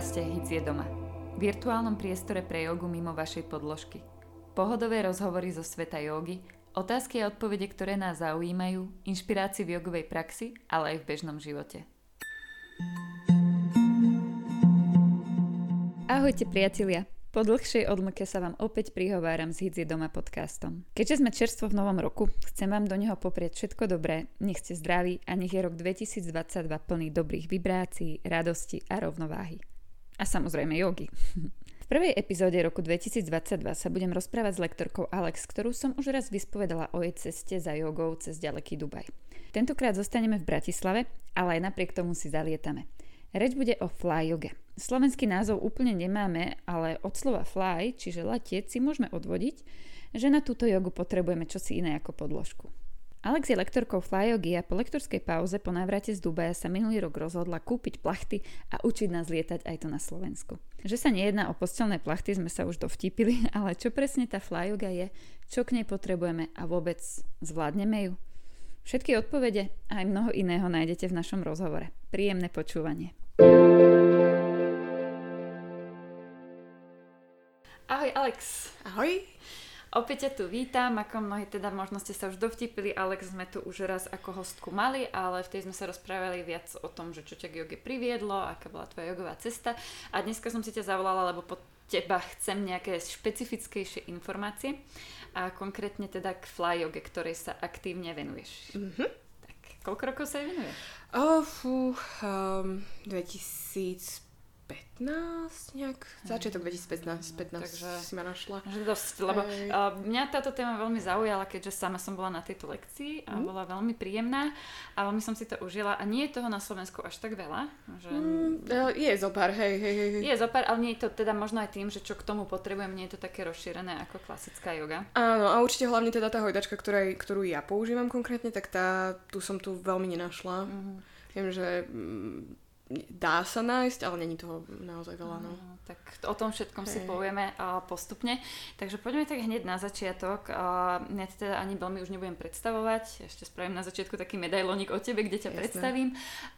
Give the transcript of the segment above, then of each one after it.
Podcaste Hic je doma. Virtuálnom priestore pre jogu mimo vašej podložky. Pohodové rozhovory zo sveta jogy, otázky a odpovede, ktoré nás zaujímajú, inšpirácii v jogovej praxi, ale aj v bežnom živote. Ahojte priatelia, po dlhšej odmlke sa vám opäť prihováram s Hidzie doma podcastom. Keďže sme čerstvo v novom roku, chcem vám do neho poprieť všetko dobré, nech ste zdraví a nech je rok 2022 plný dobrých vibrácií, radosti a rovnováhy. A samozrejme jogy. V prvej epizóde roku 2022 sa budem rozprávať s lektorkou Alex, ktorú som už raz vyspovedala o jej ceste za jogou cez ďaleký Dubaj. Tentokrát zostaneme v Bratislave, ale aj napriek tomu si zalietame. Reč bude o fly yoga. Slovenský názov úplne nemáme, ale od slova fly, čiže letieť, si môžeme odvodiť, že na túto jogu potrebujeme čosi iné ako podložku. Alex je lektorkou flyjogy a po lektorskej pauze po návrate z Dubaja sa minulý rok rozhodla kúpiť plachty a učiť nás lietať aj tu na Slovensku. Že sa nejedná o postelné plachty sme sa už dovtipili, ale čo presne tá flyjoga je, čo k nej potrebujeme a vôbec zvládneme ju? Všetky odpovede a aj mnoho iného nájdete v našom rozhovore. Príjemné počúvanie. Ahoj Alex. Ahoj. Opäť ťa tu vítam, ako mnohí teda možno ste sa už dovtipili, Alex sme tu už raz ako hostku mali, ale v tej sme sa rozprávali viac o tom, že čo ťa k joge priviedlo, aká bola tvoja jogová cesta a dneska som si ťa zavolala, lebo po teba chcem nejaké špecifickejšie informácie a konkrétne teda k fly joge, ktorej sa aktívne venuješ. Mm-hmm. Tak, koľko rokov sa jej venuješ? Oh, fú, um, 2000 15 nejak, začiatok 2015, 15 Takže, si ma našla. Že dosť, lebo uh, mňa táto téma veľmi zaujala, keďže sama som bola na tejto lekcii a mm. bola veľmi príjemná a veľmi som si to užila a nie je toho na Slovensku až tak veľa. Že... Mm, uh, je zopár, hej, hej, hej. Je zopár, ale nie je to teda možno aj tým, že čo k tomu potrebujem, nie je to také rozšírené ako klasická yoga. Áno, a určite hlavne teda tá hojdačka, ktorej, ktorú ja používam konkrétne, tak tá, tu som tu veľmi nenašla. Mm-hmm. Viem, že mm, dá sa nájsť, ale není toho naozaj veľa. No. no tak o tom všetkom hey. si povieme uh, postupne. Takže poďme tak hneď na začiatok. Uh, ja teda ani veľmi už nebudem predstavovať. Ešte spravím na začiatku taký medailónik o tebe, kde ťa Jasne. predstavím.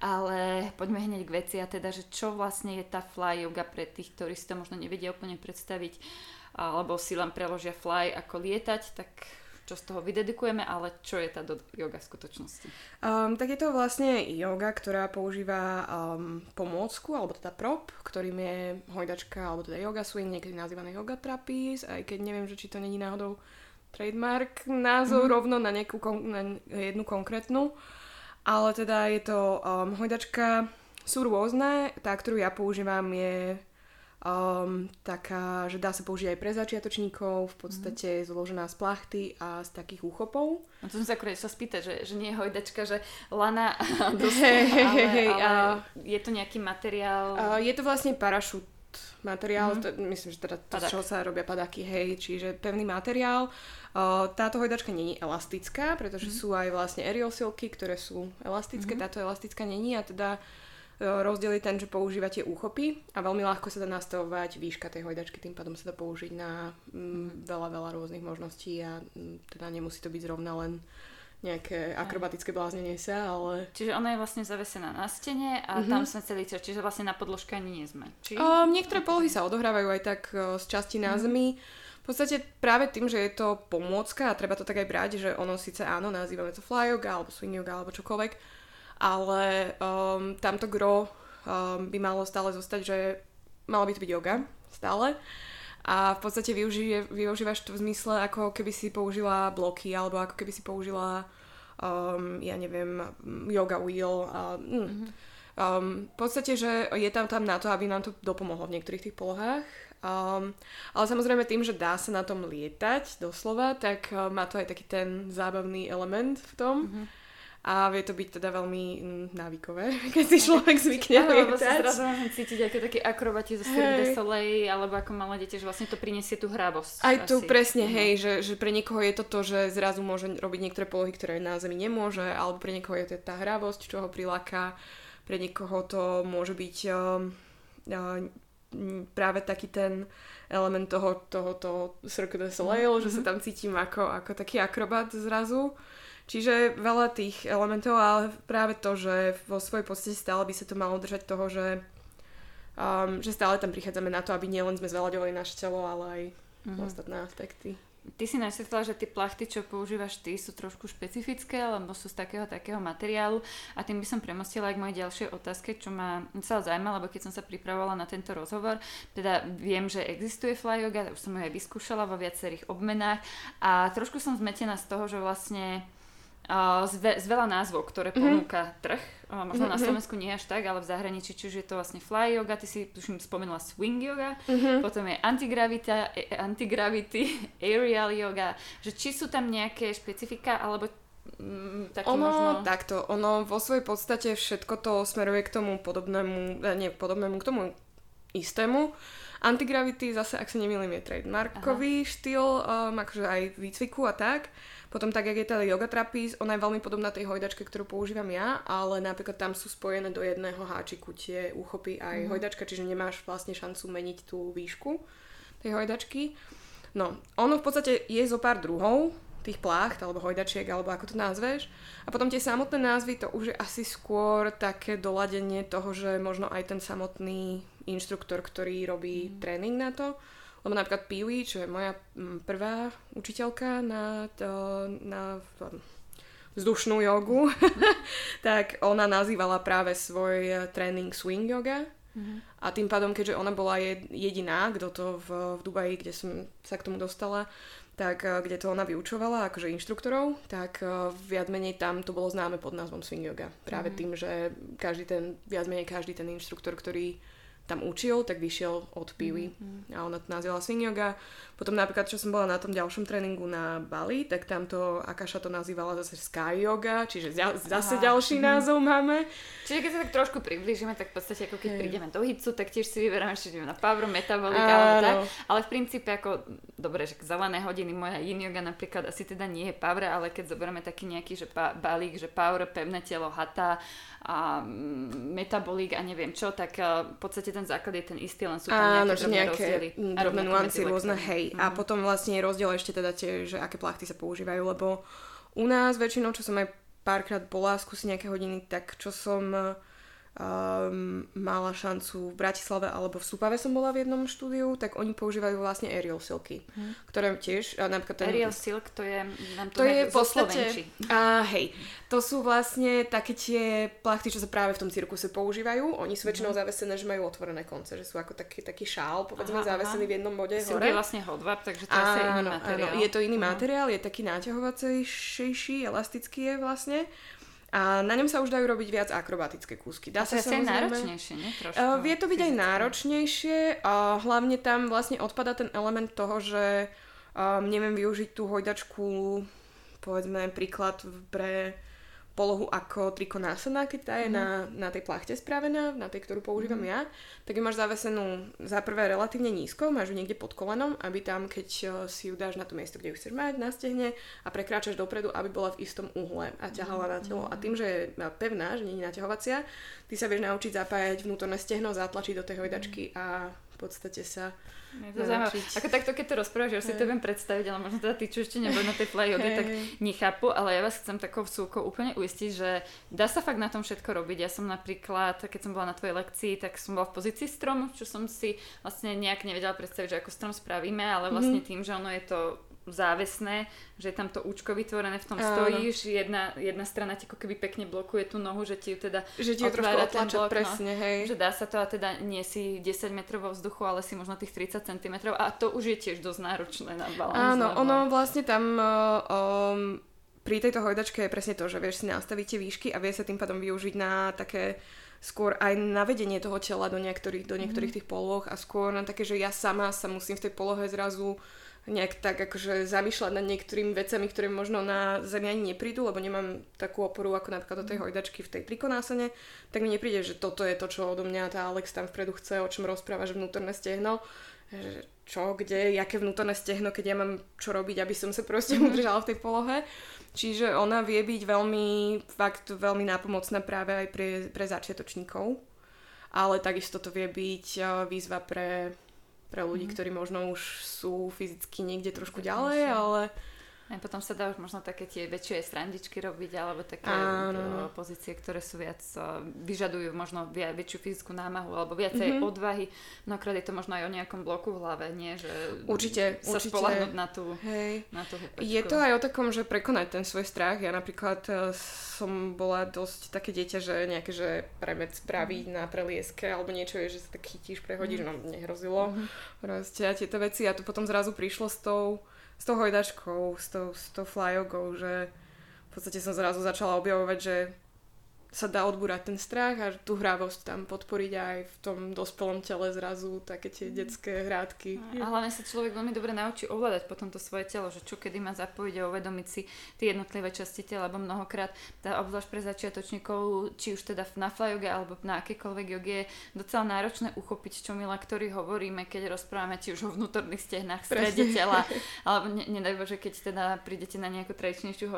Ale poďme hneď k veci a teda, že čo vlastne je tá fly yoga pre tých, ktorí si to možno nevedia úplne predstaviť alebo si len preložia fly ako lietať, tak čo z toho vydedikujeme, ale čo je tá yoga v skutočnosti? Um, tak je to vlastne yoga, ktorá používa um, pomôcku, alebo teda prop, ktorým je hojdačka, alebo teda yoga swing, niekedy nazývaný yoga trapeze, aj keď neviem, že či to není náhodou trademark názov mm. rovno na, nejakú na jednu konkrétnu. Ale teda je to um, hojdačka, sú rôzne, tá, ktorú ja používam je um, taká, že dá sa použiť aj pre začiatočníkov, v podstate mm. zložená z plachty a z takých úchopov. No to som sa akurát sa spýtať, že, že nie je hojdačka, že lana a hey, hey, ale, hey, ale uh, je to nejaký materiál? Uh, je to vlastne parašut materiál, mm-hmm. to, myslím, že teda to, z čoho sa robia padaky, hej, čiže pevný materiál. Uh, táto hojdačka není elastická, pretože mm-hmm. sú aj vlastne aerial silky, ktoré sú elastické, mm-hmm. táto elastická není a teda rozdiel je ten, že používate úchopy a veľmi ľahko sa dá nastavovať výška tej hojdačky, tým pádom sa dá použiť na mm, veľa, veľa rôznych možností a mm, teda nemusí to byť zrovna len nejaké akrobatické bláznenie sa, ale... Čiže ona je vlastne zavesená na stene a mm-hmm. tam sme celý čas, čiže vlastne na podložke ani nie sme. Či? Um, niektoré polohy sa odohrávajú aj tak uh, z časti na mm-hmm. zemi. V podstate práve tým, že je to pomôcka a treba to tak aj brať, že ono síce áno, nazývame to fly yoga alebo swing yoga alebo čokoľvek, ale um, tamto gro um, by malo stále zostať, že malo by to byť yoga stále a v podstate využije, využívaš to v zmysle, ako keby si použila bloky alebo ako keby si použila um, ja neviem, yoga wheel a, mm. mm-hmm. um, v podstate, že je tam tam na to, aby nám to dopomohlo v niektorých tých polohách um, ale samozrejme tým, že dá sa na tom lietať doslova, tak um, má to aj taký ten zábavný element v tom mm-hmm a vie to byť teda veľmi mm, návykové, keď si človek zvykne Áno, lebo sa zrazu cítiť ako taký akrobati zo Cirque hey. Soleil, alebo ako malé dieťa, že vlastne to prinesie tú hravosť. Aj tu presne, uh-huh. hej, že, že pre niekoho je to to, že zrazu môže robiť niektoré polohy, ktoré na zemi nemôže, alebo pre niekoho je to tá hravosť, čo ho priláka, pre niekoho to môže byť uh, uh, práve taký ten element toho, toho, toho Cirque du Soleil, uh-huh. že sa tam cítim ako, ako taký akrobat zrazu. Čiže veľa tých elementov, ale práve to, že vo svojej podstate stále by sa to malo držať toho, že um, že stále tam prichádzame na to, aby nielen sme zveľaďovali naše telo, ale aj Mhm. ostatné aspekty. Ty si našetrila, že tie plachty, čo používaš ty, sú trošku špecifické, lebo sú z takého takého materiálu. A tým by som premostila aj k mojej ďalšej otázke, čo ma celá zaujíma, lebo keď som sa pripravovala na tento rozhovor, teda viem, že existuje fly yoga, už som ju aj vyskúšala vo viacerých obmenách a trošku som zmetená z toho, že vlastne z, ve- z veľa názvov, ktoré ponúka trh. Uh, možno na Mhm. Slovensku nie až tak, ale v zahraničí, či už je to vlastne fly yoga, ty si tuším spomenula swing yoga, Mhm. potom je antigravita, e- antigravity, aerial yoga, že či sú tam nejaké špecifika, alebo mm, také Ono, možno... takto, ono vo svojej podstate všetko to smeruje k tomu podobnému, eh, nie podobnému, k tomu istému. Antigravity zase, ak sa nemýlim, je trademarkový Aha. štýl, um, akože aj výcviku a tak. Potom tak, jak je tá yoga trapeze, ona je veľmi podobná tej hojdačke, ktorú používam ja, ale napríklad tam sú spojené do jedného háčiku tie úchopy aj mm. hojdačka, čiže nemáš vlastne šancu meniť tú výšku tej hojdačky. No, ono v podstate je zo pár druhov tých plácht, alebo hojdačiek, alebo ako to nazveš. A potom tie samotné názvy, to už je asi skôr také doladenie toho, že možno aj ten samotný inštruktor, ktorý robí mm. tréning na to, lebo napríklad Piwi, čo je moja mm, prvá učiteľka na, to, na vzdušnú jogu, tak ona nazývala práve svoj eh, tréning swing yoga. Mhm. A tým pádom, keďže ona bola jed- jediná, kto to v, v Dubaji, kde som sa k tomu dostala, tak eh, kde to ona vyučovala, akože inštruktorov, tak eh, viac menej tam to bolo známe pod názvom swing yoga. Práve Mhm. tým, že každý ten, viac menej každý ten inštruktor, ktorý tam učil, tak vyšiel od Piwi. Mhm. A ona to nazvala swing yoga. Potom napríklad, čo som bola na tom ďalšom tréningu na Bali, tak tamto Akaša to nazývala zase sky yoga, čiže zase Aha. ďalší názov máme. Čiže keď sa tak trošku priblížime, tak v podstate ako keď Hej. prídeme do hitsu, tak tiež si vyberáme, či ideme na power, metabolic alebo tak. Ale v princípe ako, dobre, že zelené hodiny, moja yin yoga napríklad asi teda nie je power, ale keď zoberieme taký nejaký, že pa, balík, že power, pevné telo, hata a mm, metabolík a neviem čo, tak uh, v podstate ten základ je ten istý, len sú tam Áno, nejaké drobné nejaké rozdiely. mm, drobné nuancy rôzne, hej. A Mhm. potom vlastne je rozdiel ešte teda tie, že aké plachty sa používajú, lebo u nás väčšinou, čo som aj párkrát bola skúsiť nejaké hodiny, tak čo som um, mala šancu v Bratislave alebo v Supave som bola v jednom štúdiu, tak oni používajú vlastne aerial silky, Mhm. ktoré tiež, napríklad ten... Aerial silk, to je, nám To je v zo podstate... A hej, to sú vlastne také tie plachty, čo sa práve v tom cirkuse používajú. Oni sú väčšinou zavesené, že majú otvorené konce, že sú ako taký, taký šál, povedzme, Aha, aha. zavesený v jednom bode Silk hore. je vlastne hodvab, takže to je asi iný materiál. áno, je to iný Mhm. materiál, je taký náťahovacejší, elastický je vlastne. A na ňom sa už dajú robiť viac akrobatické kúsky. A Dá to je aj samozrejme- náročnejšie, nie? Trošku. Uh, vie to byť aj fyzicky. náročnejšie a hlavne tam vlastne odpada ten element toho, že um, neviem využiť tú hojdačku, povedzme príklad pre polohu ako trikonásana, keď tá je Mhm. na, na tej plachte spravená, na tej, ktorú používam ja, tak ju máš zavesenú za prvé relatívne nízko, máš ju niekde pod kolenom, aby tam, keď uh, si ju dáš na to miesto, kde ju chceš mať, na stehne a prekráčaš dopredu, aby bola v istom uhle a ťahala na telo. A tým, že je pevná, že nie je naťahovacia, ty sa vieš naučiť zapájať vnútorné stehno, zatlačiť do tej hojdačky a v podstate sa Je to naučiť. Ako takto, keď to rozprávaš, ja si to viem predstaviť, ale možno teda tí, čo ešte neboli na tej fly yogi, tak nechápu, ale ja vás chcem takou vsúkou úplne uistiť, že dá sa fakt na tom všetko robiť. Ja som napríklad, keď som bola na tvojej lekcii, tak som bola v pozícii stromu, čo som si vlastne nejak nevedela predstaviť, že ako strom spravíme, ale vlastne tým, že ono je to závesné, že je tam to účko vytvorené, v tom Áno. stojíš, jedna, jedna strana ti ako keby pekne blokuje tú nohu, že ti ju teda že ti ju otvára ten blok, no. presne, hej. že dá sa to a teda nie si 10 metrov vo vzduchu, ale si možno tých 30 cm a to už je tiež dosť náročné na balans. Áno, ono vlastne tam uh, um, pri tejto hojdačke je presne to, že vieš si nastaviť tie výšky a vie sa tým pádom využiť na také skôr aj navedenie toho tela do niektorých, do niektorých tých poloh a skôr na také, že ja sama sa musím v tej polohe zrazu nejak tak akože zamýšľať nad niektorými vecami, ktoré možno na zemi ani neprídu, lebo nemám takú oporu ako napríklad do tej hojdačky v tej trikonásene, tak mi nepríde, že toto je to, čo odo mňa tá Alex tam vpredu chce, o čom rozpráva, že vnútorné stehno, že čo, kde, jaké vnútorné stehno, keď ja mám čo robiť, aby som sa proste udržala v tej polohe. Čiže ona vie byť veľmi, fakt veľmi nápomocná práve aj pre, pre začiatočníkov. Ale takisto to vie byť eh, výzva pre, pre ľudí, ktorí možno už sú fyzicky niekde trošku ďalej, ale Aj potom sa dá už možno také tie väčšie srandičky robiť, alebo také Áno. pozície, ktoré sú viac, vyžadujú možno viac, väčšiu fyzickú námahu, alebo viacej mm-hmm. odvahy. Mnohokrát je to možno aj o nejakom bloku v hlave, nie? Že určite, sa určite. spolahnúť na tú, Hej. na tú Je to aj o takom, že prekonať ten svoj strach. Ja napríklad e, som bola dosť také dieťa, že nejaké, že premec braví mm. na prelieske, alebo niečo je, že sa tak chytíš, prehodíš, mm. no nehrozilo. Mm-hmm. Proste a tieto veci a tu potom zrazu prišlo s tou s tou hojdačkou, s tou, s tou flyogou, že v podstate som zrazu začala objavovať, že sa dá odbúrať ten strach a tú hravosť tam podporiť aj v tom dospelom tele zrazu, také tie mhm. detské hrádky. A hlavne sa človek veľmi dobre naučí ovládať potom to svoje telo, že čo kedy má zapojiť a uvedomiť si tie jednotlivé časti tela, lebo mnohokrát, tá obzvlášť pre začiatočníkov, či už teda na flyjoge alebo na akékoľvek joge, je docela náročné uchopiť, čo my lektori hovoríme, keď rozprávame či už o vnútorných stehnách, strede tela, alebo ne, nedaj Bože, keď teda prídete na nejakú tradičnejšiu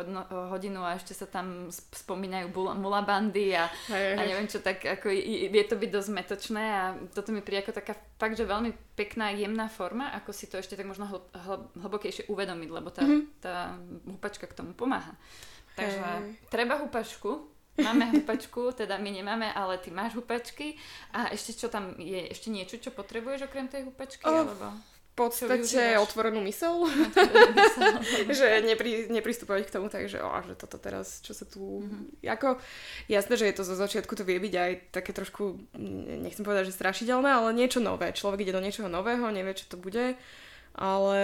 hodinu a ešte sa tam spomínajú mulaban srandy a, hej, a neviem čo, tak ako vie to byť dosť metočné a toto mi príde ako taká fakt, že veľmi pekná, jemná forma, ako si to ešte tak možno hl- hl- hlbokejšie uvedomiť, lebo tá, mm-hmm. tá hupačka k tomu pomáha. Takže hej. treba hupačku, Máme hupačku, teda my nemáme, ale ty máš hupačky. A ešte čo tam je? Ešte niečo, čo potrebuješ okrem tej hupačky? Oh, alebo podstate otvorenú mysel, že nepri, nepristupovať k tomu tak, že, oh, že toto teraz, čo sa tu... Mm-hmm. Ako, jasné, že je to zo začiatku, to vie byť aj také trošku, nechcem povedať, že strašidelné, ale niečo nové. Človek ide do niečoho nového, nevie, čo to bude, ale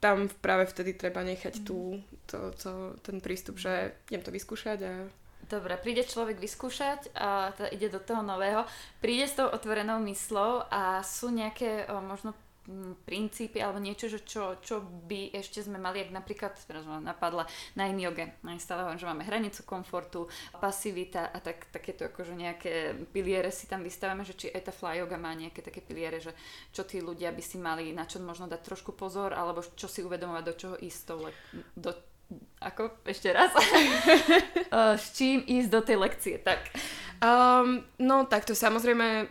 tam práve vtedy treba nechať mm-hmm. tú, to, to, ten prístup, že idem to vyskúšať a Dobre, príde človek vyskúšať a teda ide do toho nového, príde s tou otvorenou myslou a sú nejaké o, možno princípy alebo niečo, že čo, čo by ešte sme mali, ak napríklad, teraz ma napadla na in joge, stále hovorím, že máme hranicu komfortu, pasivita a tak, takéto akože nejaké piliere si tam vystavíme, že či aj tá fly yoga má nejaké také piliere, že čo tí ľudia by si mali, na čo možno dať trošku pozor, alebo čo si uvedomovať, do čoho ísť do ako? Ešte raz? S čím ísť do tej lekcie, tak. Um, no takto samozrejme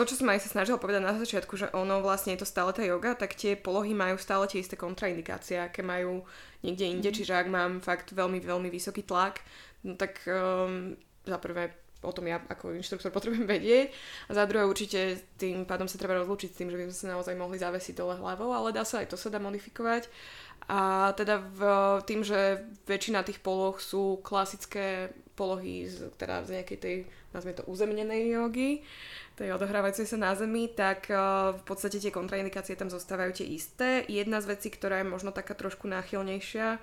to, čo som aj sa snažila povedať na začiatku, že ono vlastne je to stále tá yoga, tak tie polohy majú stále tie isté kontraindikácie, aké majú niekde inde, mm. čiže ak mám fakt veľmi, veľmi vysoký tlak, no tak um, za prvé o tom ja ako inštruktor potrebujem vedieť. A za druhé určite tým pádom sa treba rozlúčiť s tým, že by sme sa naozaj mohli zavesiť dole hlavou, ale dá sa aj to sa dá modifikovať. A teda v tým, že väčšina tých poloh sú klasické polohy z, teda z nejakej tej, nazvime to, uzemnenej jogy, tej odohrávajúcej sa na Zemi, tak uh, v podstate tie kontraindikácie tam zostávajú tie isté. Jedna z vecí, ktorá je možno taká trošku náchylnejšia,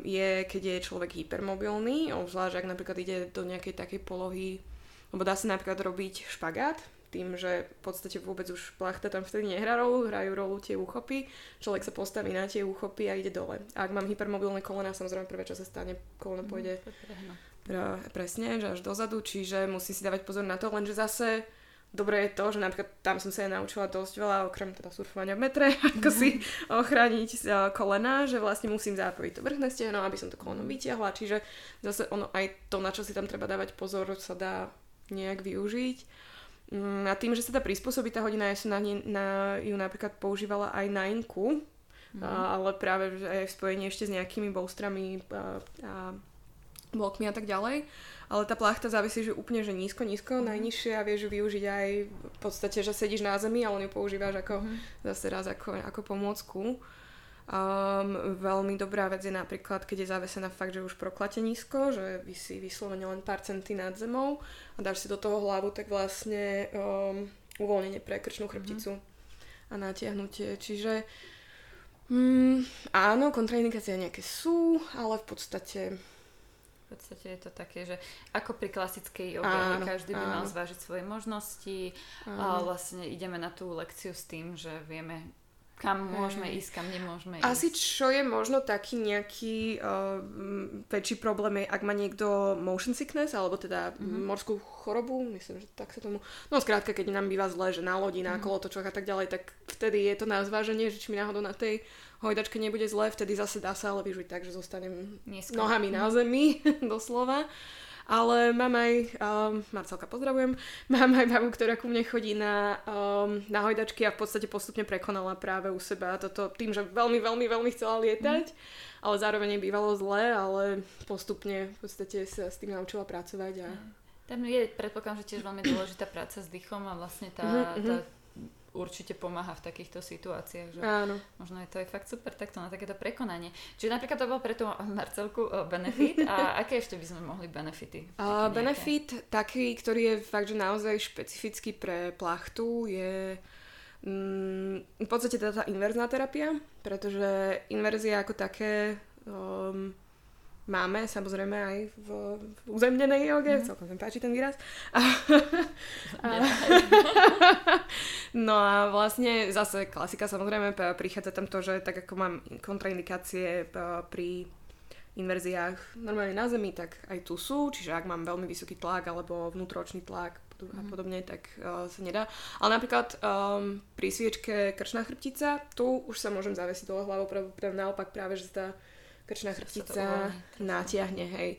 je, keď je človek hypermobilný, obzvlášť ak napríklad ide do nejakej takej polohy, lebo dá sa napríklad robiť špagát, tým, že v podstate vôbec už plachta tam vtedy nehrá rolu, hrajú rolu tie úchopy, človek sa postaví na tie úchopy a ide dole. A ak mám hypermobilné kolena, samozrejme prvé, čo sa stane, koleno mhm, pôjde mm, pre, presne, že až dozadu, čiže musí si dávať pozor na to, lenže zase Dobré je to, že napríklad tam som sa aj naučila dosť veľa, okrem teda surfovania v metre, ako si ochrániť eh, kolena, že vlastne musím zapojiť to vrchné stehno, aby som to koleno vytiahla, čiže zase ono aj to, na čo si tam treba dávať pozor, sa dá nejak využiť. Mm, a tým, že sa dá prispôsobiť tá hodina, ja som na, na, ju napríklad používala aj na inku, mm. ale práve aj v spojení ešte s nejakými bolstrami a, a blokmi a tak ďalej ale tá plachta závisí, že úplne, že nízko, nízko, mm. najnižšie a vieš využiť aj v podstate, že sedíš na zemi, ale ju používaš ako mm. zase raz ako, ako pomôcku. Um, veľmi dobrá vec je napríklad, keď je zavesená fakt, že už proklate nízko, že vysí vyslovene len pár centy nad zemou a dáš si do toho hlavu, tak vlastne um, uvoľnenie pre krčnú chrbticu mm. a natiahnutie. Čiže um, áno, kontraindikácie nejaké sú, ale v podstate v podstate je to také, že ako pri klasickej joge, áno, každý by áno. mal zvážiť svoje možnosti áno. a vlastne ideme na tú lekciu s tým, že vieme, kam môžeme ísť, kam nemôžeme ísť. Asi čo je možno taký nejaký uh, väčší problém je, ak má niekto motion sickness, alebo teda mm-hmm. morskú chorobu, myslím, že tak sa tomu... No skrátka, keď nám býva zle, že na lodi, na mm-hmm. kolotočoch a tak ďalej, tak vtedy je to na zváženie, že či mi náhodou na tej hojdačke nebude zle, vtedy zase dá sa ale vyžiť tak, že zostanem Nízko. nohami na zemi, doslova. Ale mám aj, um, Marcelka pozdravujem, mám aj babu, ktorá ku mne chodí na, um, na hojdačky a v podstate postupne prekonala práve u seba toto tým, že veľmi, veľmi, veľmi chcela lietať, mm. ale zároveň bývalo zle, ale postupne v podstate sa s tým naučila pracovať a... Tam je, predpokladám, že tiež veľmi dôležitá práca s dýchom a vlastne tá, mm-hmm. tá určite pomáha v takýchto situáciách. Že Áno. Možno je to aj fakt super takto na takéto prekonanie. Čiže napríklad to bol pre tú Marcelku benefit a aké ešte by sme mohli benefity? Uh, benefit taký, ktorý je fakt, že naozaj špecifický pre plachtu je mm, v podstate tá inverzná terapia, pretože inverzia ako také um, máme samozrejme aj v, v uzemnenej joge, mm. celkom sa mi páči ten výraz. A, a, no a vlastne zase klasika samozrejme prichádza tam to, že tak ako mám kontraindikácie pri inverziách normálne na zemi, tak aj tu sú, čiže ak mám veľmi vysoký tlak alebo vnútročný tlak a mhm. podobne, tak uh, sa nedá. Ale napríklad um, pri sviečke krčná chrbtica, tu už sa môžem zavesiť dole hlavou, práve, práve naopak práve, že tá krčná chrbtica natiahne, hej.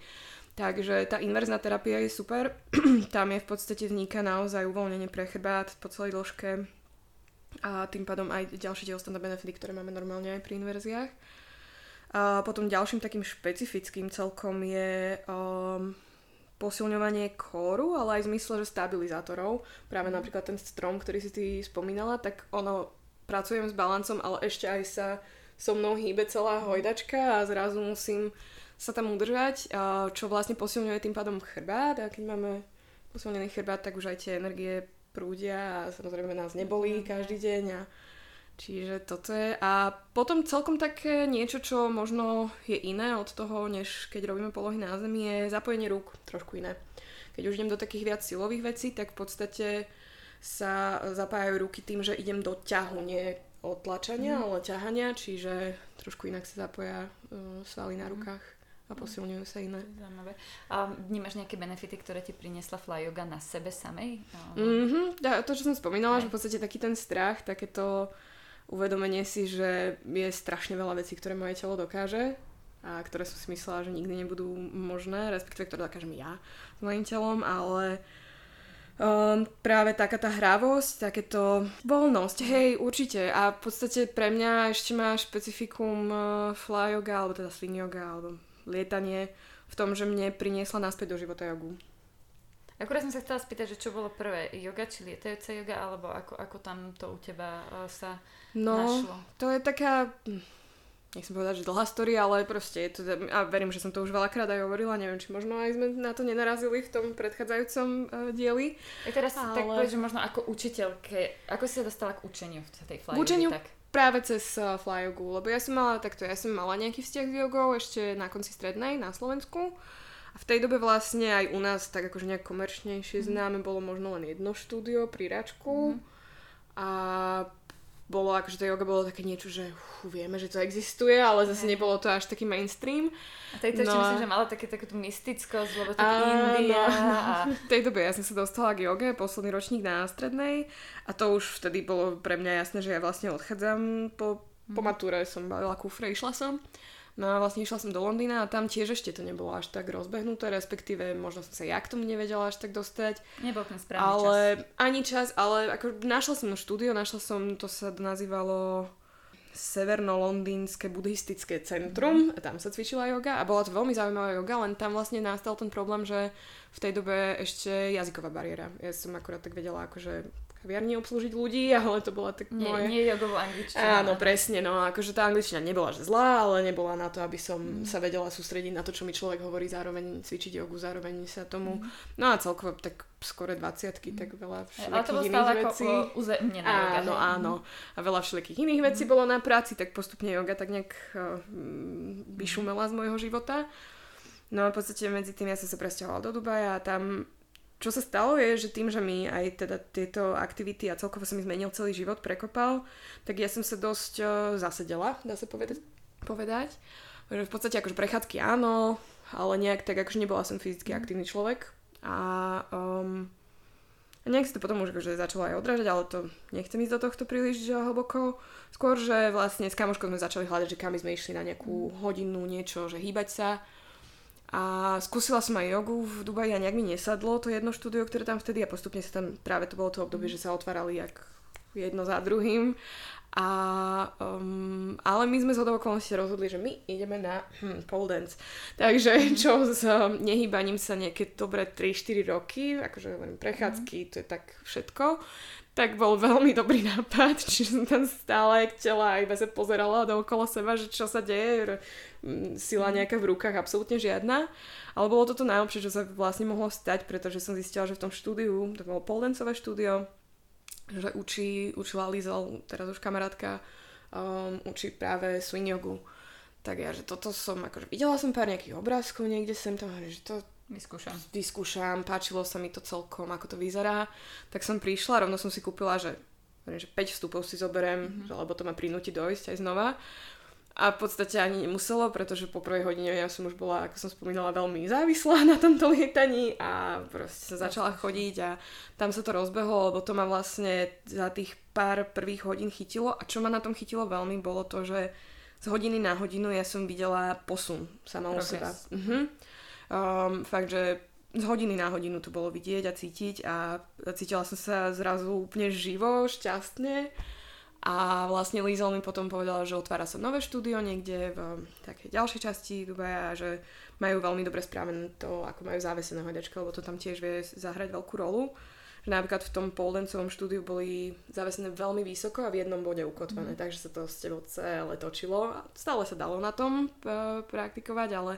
Takže tá inverzná terapia je super. Tam je v podstate vzniká naozaj uvoľnenie pre chrbát po celej dĺžke a tým pádom aj ďalšie ostatné benefity, ktoré máme normálne aj pri inverziách. A potom ďalším takým špecifickým celkom je um, posilňovanie kóru, ale aj v zmysle, že stabilizátorov. Práve mhm. napríklad ten strom, ktorý si ty spomínala, tak ono pracujem s balancom, ale ešte aj sa so mnou hýbe celá hojdačka a zrazu musím sa tam udržať, čo vlastne posilňuje tým pádom chrbát a keď máme posilnený chrbát, tak už aj tie energie prúdia a samozrejme nás nebolí mhm. každý deň a Čiže toto je. A potom celkom také niečo, čo možno je iné od toho, než keď robíme polohy na zemi, je zapojenie rúk. Trošku iné. Keď už idem do takých viac silových vecí, tak v podstate sa zapájajú ruky tým, že idem do ťahu, nie otlačania, mm. ale ťahania, čiže trošku inak sa zapoja uh, svaly na mhm. rukách a posilňujú sa iné. Zaujímavé. A vnímaš nejaké benefity, ktoré ti priniesla fly yoga na sebe samej? Mm-hmm. To, čo som spomínala, Aj. že v podstate taký ten strach, takéto uvedomenie si, že je strašne veľa vecí, ktoré moje telo dokáže a ktoré som si myslela, že nikdy nebudú možné, respektíve ktoré dokážem ja s mojim telom, ale uh, um, práve taká tá hravosť, takéto voľnosť, hej, určite. A v podstate pre mňa ešte má špecifikum uh, fly yoga, alebo teda swing yoga, alebo lietanie v tom, že mne priniesla naspäť do života jogu. Akurát som sa chcela spýtať, že čo bolo prvé, yoga či lietajúca yoga, alebo ako, ako tam to u teba uh, sa no, našlo? to je taká nechcem povedať, že dlhá story, ale proste je to, a verím, že som to už veľakrát aj hovorila, neviem, či možno aj sme na to nenarazili v tom predchádzajúcom uh, dieli. A teraz ale... tak povedz, že možno ako učiteľke, ako si sa dostala k učeniu v tej fly učeniu tak? práve cez uh, fly jogu, lebo ja som mala takto, ja som mala nejaký vzťah s jogou ešte na konci strednej na Slovensku. A v tej dobe vlastne aj u nás tak akože nejak komerčnejšie mm. známe bolo možno len jedno štúdio pri Račku. Mm. A bolo akože to yoga bolo také niečo, že uf, vieme, že to existuje, ale zase nebolo to až taký mainstream. A tej to no, myslím, že mala také, takú mystickosť, lebo tak India. A... V tej dobe ja som sa dostala k joge, posledný ročník na strednej a to už vtedy bolo pre mňa jasné, že ja vlastne odchádzam po, po mhm. matúre, som bavila kufre, išla som. No a vlastne išla som do Londýna a tam tiež ešte to nebolo až tak rozbehnuté, respektíve možno som sa ja k tomu nevedela až tak dostať. Nebol ten správny ale, čas. Ani čas, ale ako našla som štúdio, našla som, to sa nazývalo Severno-Londýnske buddhistické centrum mm. tam sa cvičila yoga a bola to veľmi zaujímavá yoga, len tam vlastne nastal ten problém, že v tej dobe ešte jazyková bariéra. Ja som akurát tak vedela akože kaviarni obslúžiť ľudí, ale to bola tak nie, moje... Nie jogová angličtina. Áno, presne, no akože tá angličtina nebola že zlá, ale nebola na to, aby som mm. sa vedela sústrediť na to, čo mi človek hovorí, zároveň cvičiť jogu, zároveň sa tomu... Mm. No a celkovo tak skore 20 mm. tak veľa všelijakých iných vecí. Ako uzemnená joga. Áno, áno. A veľa všelijakých iných vecí mm. bolo na práci, tak postupne yoga tak nejak uh, vyšumela z môjho života. No a v podstate medzi tým ja som sa presťahovala do Dubaja a tam čo sa stalo je, že tým, že mi aj teda tieto aktivity a celkovo sa mi zmenil celý život, prekopal, tak ja som sa dosť uh, zasedela, dá sa povedať. povedať. V podstate akože prechádzky áno, ale nejak tak akože nebola som fyzicky mhm. aktívny človek. A um, nejak si to potom už akože začalo aj odrážať, ale to nechcem ísť do tohto príliš hlboko. Skôr, že vlastne s kamoškou sme začali hľadať, že kam sme išli na nejakú mhm. hodinu, niečo, že hýbať sa A skúsila som aj jogu v Dubaji a nejak mi nesadlo to jedno štúdio, ktoré tam vtedy a postupne sa tam, práve to bolo to obdobie, že sa otvárali jak jedno za druhým. A, um, ale my sme z okolností rozhodli, že my ideme na hm, pole dance. Takže mm. čo s um, nehýbaním sa nejaké dobre 3-4 roky, akože hovorím, prechádzky, to je tak všetko, tak bol veľmi dobrý nápad, čiže som tam stále tela a iba sa pozerala okolo seba, že čo sa deje, sila mhm. nejaká v rukách, absolútne žiadna. Ale bolo toto najlepšie, čo sa vlastne mohlo stať, pretože som zistila, že v tom štúdiu, to bolo poldencové štúdio, že učí, učila Lizel, teraz už kamarátka, um, učí práve swing jogu. Tak ja, že toto som, akože videla som pár nejakých obrázkov niekde sem tam, že to Vyskúšam. Vyskúšam, páčilo sa mi to celkom, ako to vyzerá. Tak som prišla, rovno som si kúpila, že, že 5 vstupov si zoberiem, mm-hmm. lebo to ma prinúti dojsť aj znova. A v podstate ani nemuselo, pretože po prvej hodine ja som už bola, ako som spomínala, veľmi závislá na tomto lietaní a proste sa začala chodiť a tam sa to rozbehlo, lebo to ma vlastne za tých pár prvých hodín chytilo a čo ma na tom chytilo veľmi bolo to, že z hodiny na hodinu ja som videla posun sama u seba. Uh-huh. Um, fakt, že z hodiny na hodinu to bolo vidieť a cítiť a cítila som sa zrazu úplne živo, šťastne a vlastne Lizel mi potom povedala, že otvára sa nové štúdio niekde v takej ďalšej časti Dubaja a že majú veľmi dobre správené to, ako majú závesené hoďačky, lebo to tam tiež vie zahrať veľkú rolu. Že napríklad v tom poldencovom štúdiu boli zavesené veľmi vysoko a v jednom bode ukotvené, mm. takže sa to s tebou celé točilo. A stále sa dalo na tom praktikovať, ale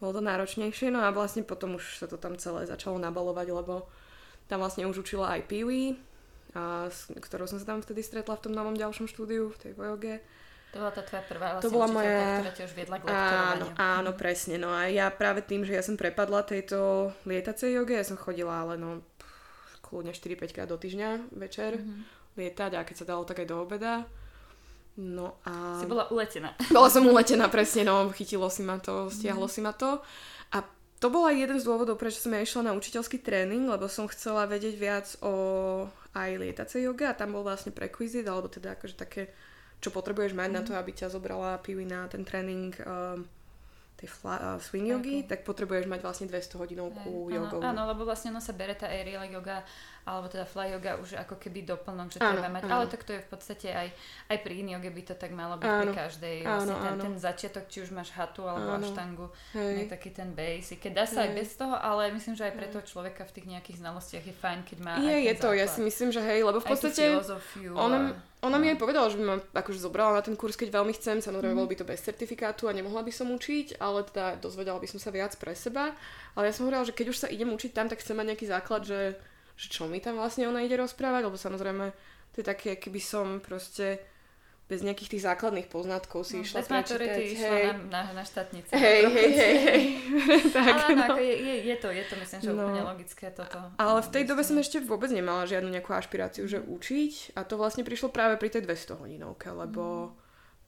bolo to náročnejšie. No a vlastne potom už sa to tam celé začalo nabalovať, lebo tam vlastne už učila aj Peewee, a s ktorou som sa tam vtedy stretla v tom novom ďalšom štúdiu, v tej Voyoge. To bola tá tvoja prvá vlastne to bola moja... ktorá ťa už viedla k Áno, áno, presne. No a ja práve tým, že ja som prepadla tejto lietacej joge, ja som chodila ale no kľudne 4-5 krát do týždňa večer mm-hmm. lietať a keď sa dalo tak aj do obeda. No a... Si bola uletená. Bola som uletená, presne, no, chytilo si ma to, stiahlo mm-hmm. si ma to. A to bol aj jeden z dôvodov, prečo som ja išla na učiteľský tréning, lebo som chcela vedieť viac o aj lietacej joge a tam bol vlastne prequizit, alebo teda akože také, čo potrebuješ mať mm. na to, aby ťa zobrala Piwi na ten tréning um, tej fla, uh, swing jogy, tak potrebuješ mať vlastne 200 hodinovku jogou. Áno, lebo vlastne no sa bere tá aerial yoga alebo teda fly yoga už ako keby doplnok, že áno, treba mať, áno. ale tak to je v podstate aj, aj pri in yoga by to tak malo byť áno, pri každej, vlastne áno, ten, áno. ten začiatok, či už máš hatu alebo áno. aštangu, je taký ten basic, keď dá sa Hej. aj bez toho, ale myslím, že aj pre toho človeka v tých nejakých znalostiach je fajn, keď má je, je to, základ. ja si myslím, že hej, lebo v podstate ona, ona mi aj povedala, že by ma akože zobrala na ten kurz, keď veľmi chcem, samozrejme mm. bolo by to bez certifikátu a nemohla by som učiť, ale teda dozvedela by som sa viac pre seba, ale ja som hovorila, že keď už sa idem učiť tam, tak chcem mať nejaký základ, že čo mi tam vlastne ona ide rozprávať, lebo samozrejme to je také, keby som proste bez nejakých tých základných poznatkov si no, išla prečítať. Ty išla na, na, na štátnice. Hej, hej, hej, hej. tak, ale no. ako je, je, je, to, je to myslím, že no. úplne logické toto. Ale v tej dobe som ešte vôbec nemala žiadnu nejakú ašpiráciu, že učiť a to vlastne prišlo práve pri tej 200 hodinovke, lebo mm.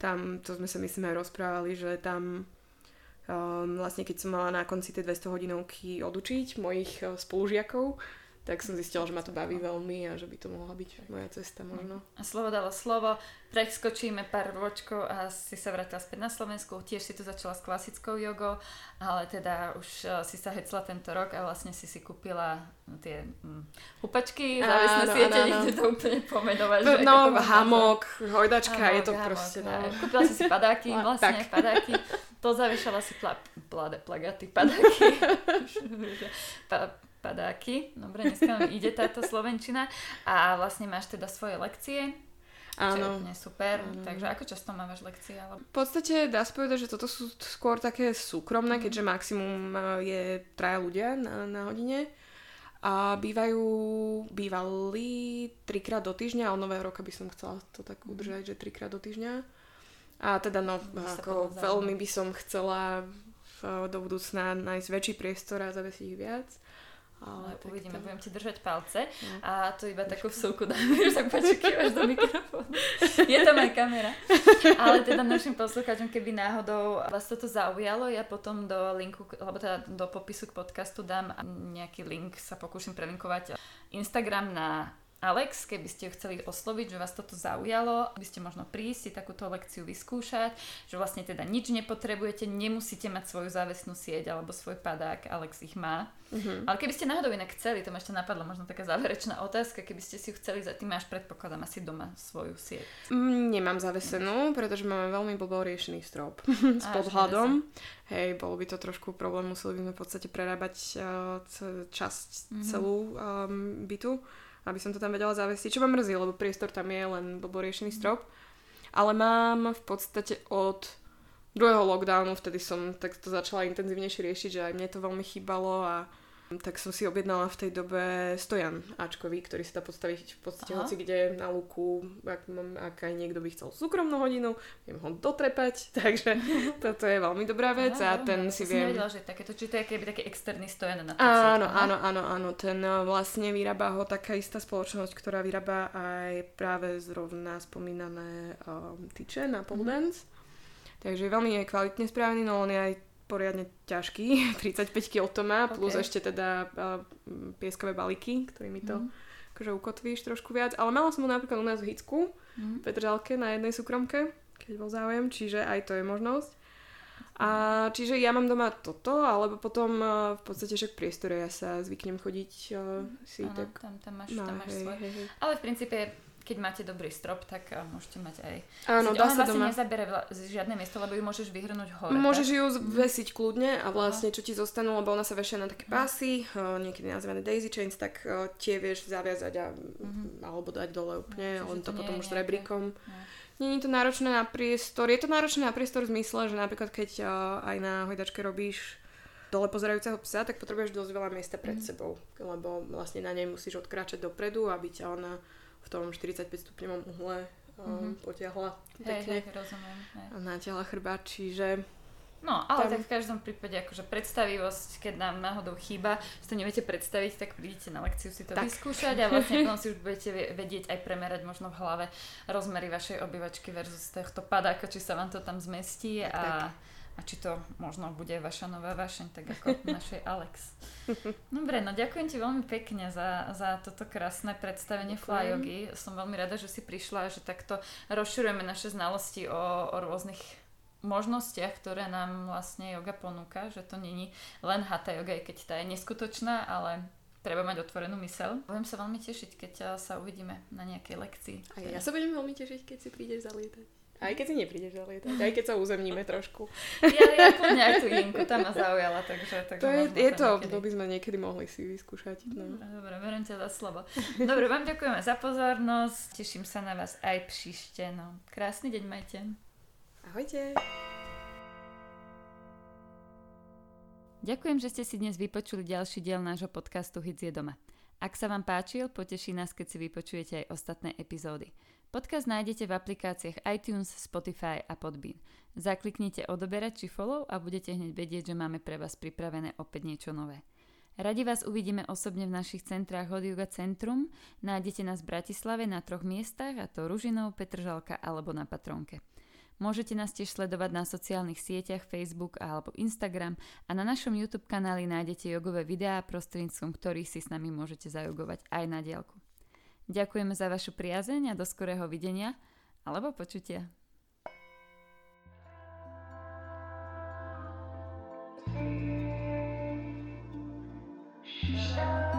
tam, to sme sa myslím aj rozprávali, že tam um, vlastne keď som mala na konci tej 200 hodinovky odučiť mojich uh, spolužiakov, tak som zistila, že ma to baví veľmi a že by to mohla byť moja cesta možno. A slovo dalo slovo, preskočíme pár ročkov a si sa vrátila späť na Slovensku, tiež si tu začala s klasickou jogou, ale teda už uh, si sa hecla tento rok a vlastne si si kúpila tie hm, hupačky, závisné siete, nechce to úplne pomenovať. No, no hamok, hojdačka, je to hamok, proste. No. Kúpila si si padáky, vlastne tak. padáky, to zaviešala si pla, pla, plagaty, padáky. pa, padáky. Dobre, dneska mi ide táto slovenčina. A vlastne máš teda svoje lekcie. Áno. Čo je super. Áno. Takže ako často mávaš lekcie? Ale... V podstate dá sa povedať, že toto sú skôr také súkromné, mm. keďže maximum e, je traja ľudia na, na hodine. A bývajú, bývali trikrát do týždňa, a od nového roka by som chcela to tak mhm. udržať, že trikrát do týždňa. A teda no, ako veľmi by som chcela v, do budúcna nájsť väčší priestor a zavesiť ich viac. Ale uvidíme, to... budem ti držať palce no. a to iba takú vsúku dáme, že tak počívaš do mikrofónu. Je tam aj kamera. Ale teda našim poslucháčom, keby náhodou vás toto zaujalo, ja potom do linku, alebo teda do popisu k podcastu dám nejaký link, sa pokúsim prelinkovať Instagram na Alex, keby ste chceli osloviť, že vás toto zaujalo, by ste možno prísť si takúto lekciu vyskúšať, že vlastne teda nič nepotrebujete, nemusíte mať svoju závesnú sieť alebo svoj padák, Alex ich má. Uh-huh. Ale keby ste náhodou inak chceli, to ma ešte napadlo, možno taká záverečná otázka, keby ste si ju chceli, za tým máš predpokladám asi doma svoju sieť. Mm, nemám zavesenú, pretože máme veľmi blbo riešený strop s podhľadom. Hej, bolo by to trošku problém, museli by sme v podstate prerábať uh, časť uh-huh. celú um, bytu aby som to tam vedela zavesiť, čo ma mrzí, lebo priestor tam je len blbo riešený strop. Ale mám v podstate od druhého lockdownu, vtedy som tak to začala intenzívnejšie riešiť, že aj mne to veľmi chýbalo a tak som si objednala v tej dobe stojan Ačkový, ktorý sa dá postaviť v podstate Aha. hoci kde na luku, ak, mám, ak aj niekto by chcel súkromnú hodinu, viem ho dotrepať, takže toto je veľmi dobrá vec Aha, a ten si viem... Nevedela, že takéto, či to je keby taký externý stojan na Áno, áno, áno, áno, ten eh, vlastne vyrába ho taká istá spoločnosť, ktorá vyrába aj práve zrovna spomínané um, tyče na pole dance. Mm-hmm. Takže veľmi je kvalitne spravený, no on je aj poriadne ťažký, 35 kg to má, okay. plus ešte teda uh, pieskové balíky, ktorými to mm. akože ukotvíš trošku viac. Ale mala som ho napríklad u nás v Hicku, mm. v Petržalke na jednej súkromke, keď bol záujem, čiže aj to je možnosť. A čiže ja mám doma toto, alebo potom uh, v podstate však priestore ja sa zvyknem chodiť uh, si ano, tak... tam, tam máš, no, tam máš hej, svoj. Hej, hej. Ale v princípe keď máte dobrý strop, tak uh, môžete mať aj... Áno, dá sa vlastne doma. nezabere vla- žiadne miesto, lebo ju môžeš vyhrnúť hore. Môžeš tak? ju vesiť kľudne a vlastne čo ti zostanú, lebo ona sa vešia na také pásy, uh, niekedy nazvané daisy chains, tak uh, tie vieš zaviazať a, uh-huh. alebo dať dole úplne, len to, to potom už s rebríkom. Není to náročné na priestor. Je to náročné na priestor v zmysle, že napríklad keď uh, aj na hojdačke robíš dole pozerajúceho psa, tak potrebuješ dosť veľa miesta pred mm. sebou, lebo vlastne na nej musíš odkráčať dopredu, aby ťa ona v tom 45 stupňovom uhle mm-hmm. potiahla pekne. Hej, hej, rozumiem. Hej. Natiahla chrbát, čiže... No, ale tam... tak v každom prípade akože predstavivosť, keď nám náhodou chýba, si to neviete predstaviť, tak prídete na lekciu si to tak. vyskúšať a vlastne potom si už budete vedieť aj premerať možno v hlave rozmery vašej obývačky versus tohto padáka, či sa vám to tam zmestí tak, a tak a či to možno bude vaša nová vášeň, tak ako našej Alex. Dobre, no ďakujem ti veľmi pekne za, za toto krásne predstavenie Flyyogy. Som veľmi rada, že si prišla a že takto rozširujeme naše znalosti o, o rôznych možnostiach, ktoré nám vlastne yoga ponúka, že to není len hatha yoga, keď tá je neskutočná, ale treba mať otvorenú mysel. Budem sa veľmi tešiť, keď sa uvidíme na nejakej lekcii. A ja sa budem veľmi tešiť, keď si prídeš zalietať. Aj keď si neprídeš zalietať, aj keď sa uzemníme trošku. Ja, ja kľudne aj tú Inku, tam ma zaujala, takže... takže to je, je to, to by sme niekedy mohli si vyskúšať. No. Dobre, dobre, beriem ťa za slovo. Dobre, vám ďakujeme za pozornosť, teším sa na vás aj příšte, no. Krásny deň majte. Ahojte. Ďakujem, že ste si dnes vypočuli ďalší diel nášho podcastu Hits je doma. Ak sa vám páčil, poteší nás, keď si vypočujete aj ostatné epizódy. Podcast nájdete v aplikáciách iTunes, Spotify a Podbean. Zakliknite odoberať či follow a budete hneď vedieť, že máme pre vás pripravené opäť niečo nové. Radi vás uvidíme osobne v našich centrách Hot Yoga Centrum. Nájdete nás v Bratislave na troch miestach, a to Ružinov, Petržalka alebo na Patronke. Môžete nás tiež sledovať na sociálnych sieťach Facebook alebo Instagram a na našom YouTube kanáli nájdete jogové videá, prostredníctvom ktorých si s nami môžete zajogovať aj na diálku. Ďakujeme za vašu priazeň a do skorého videnia alebo počutia. Shine.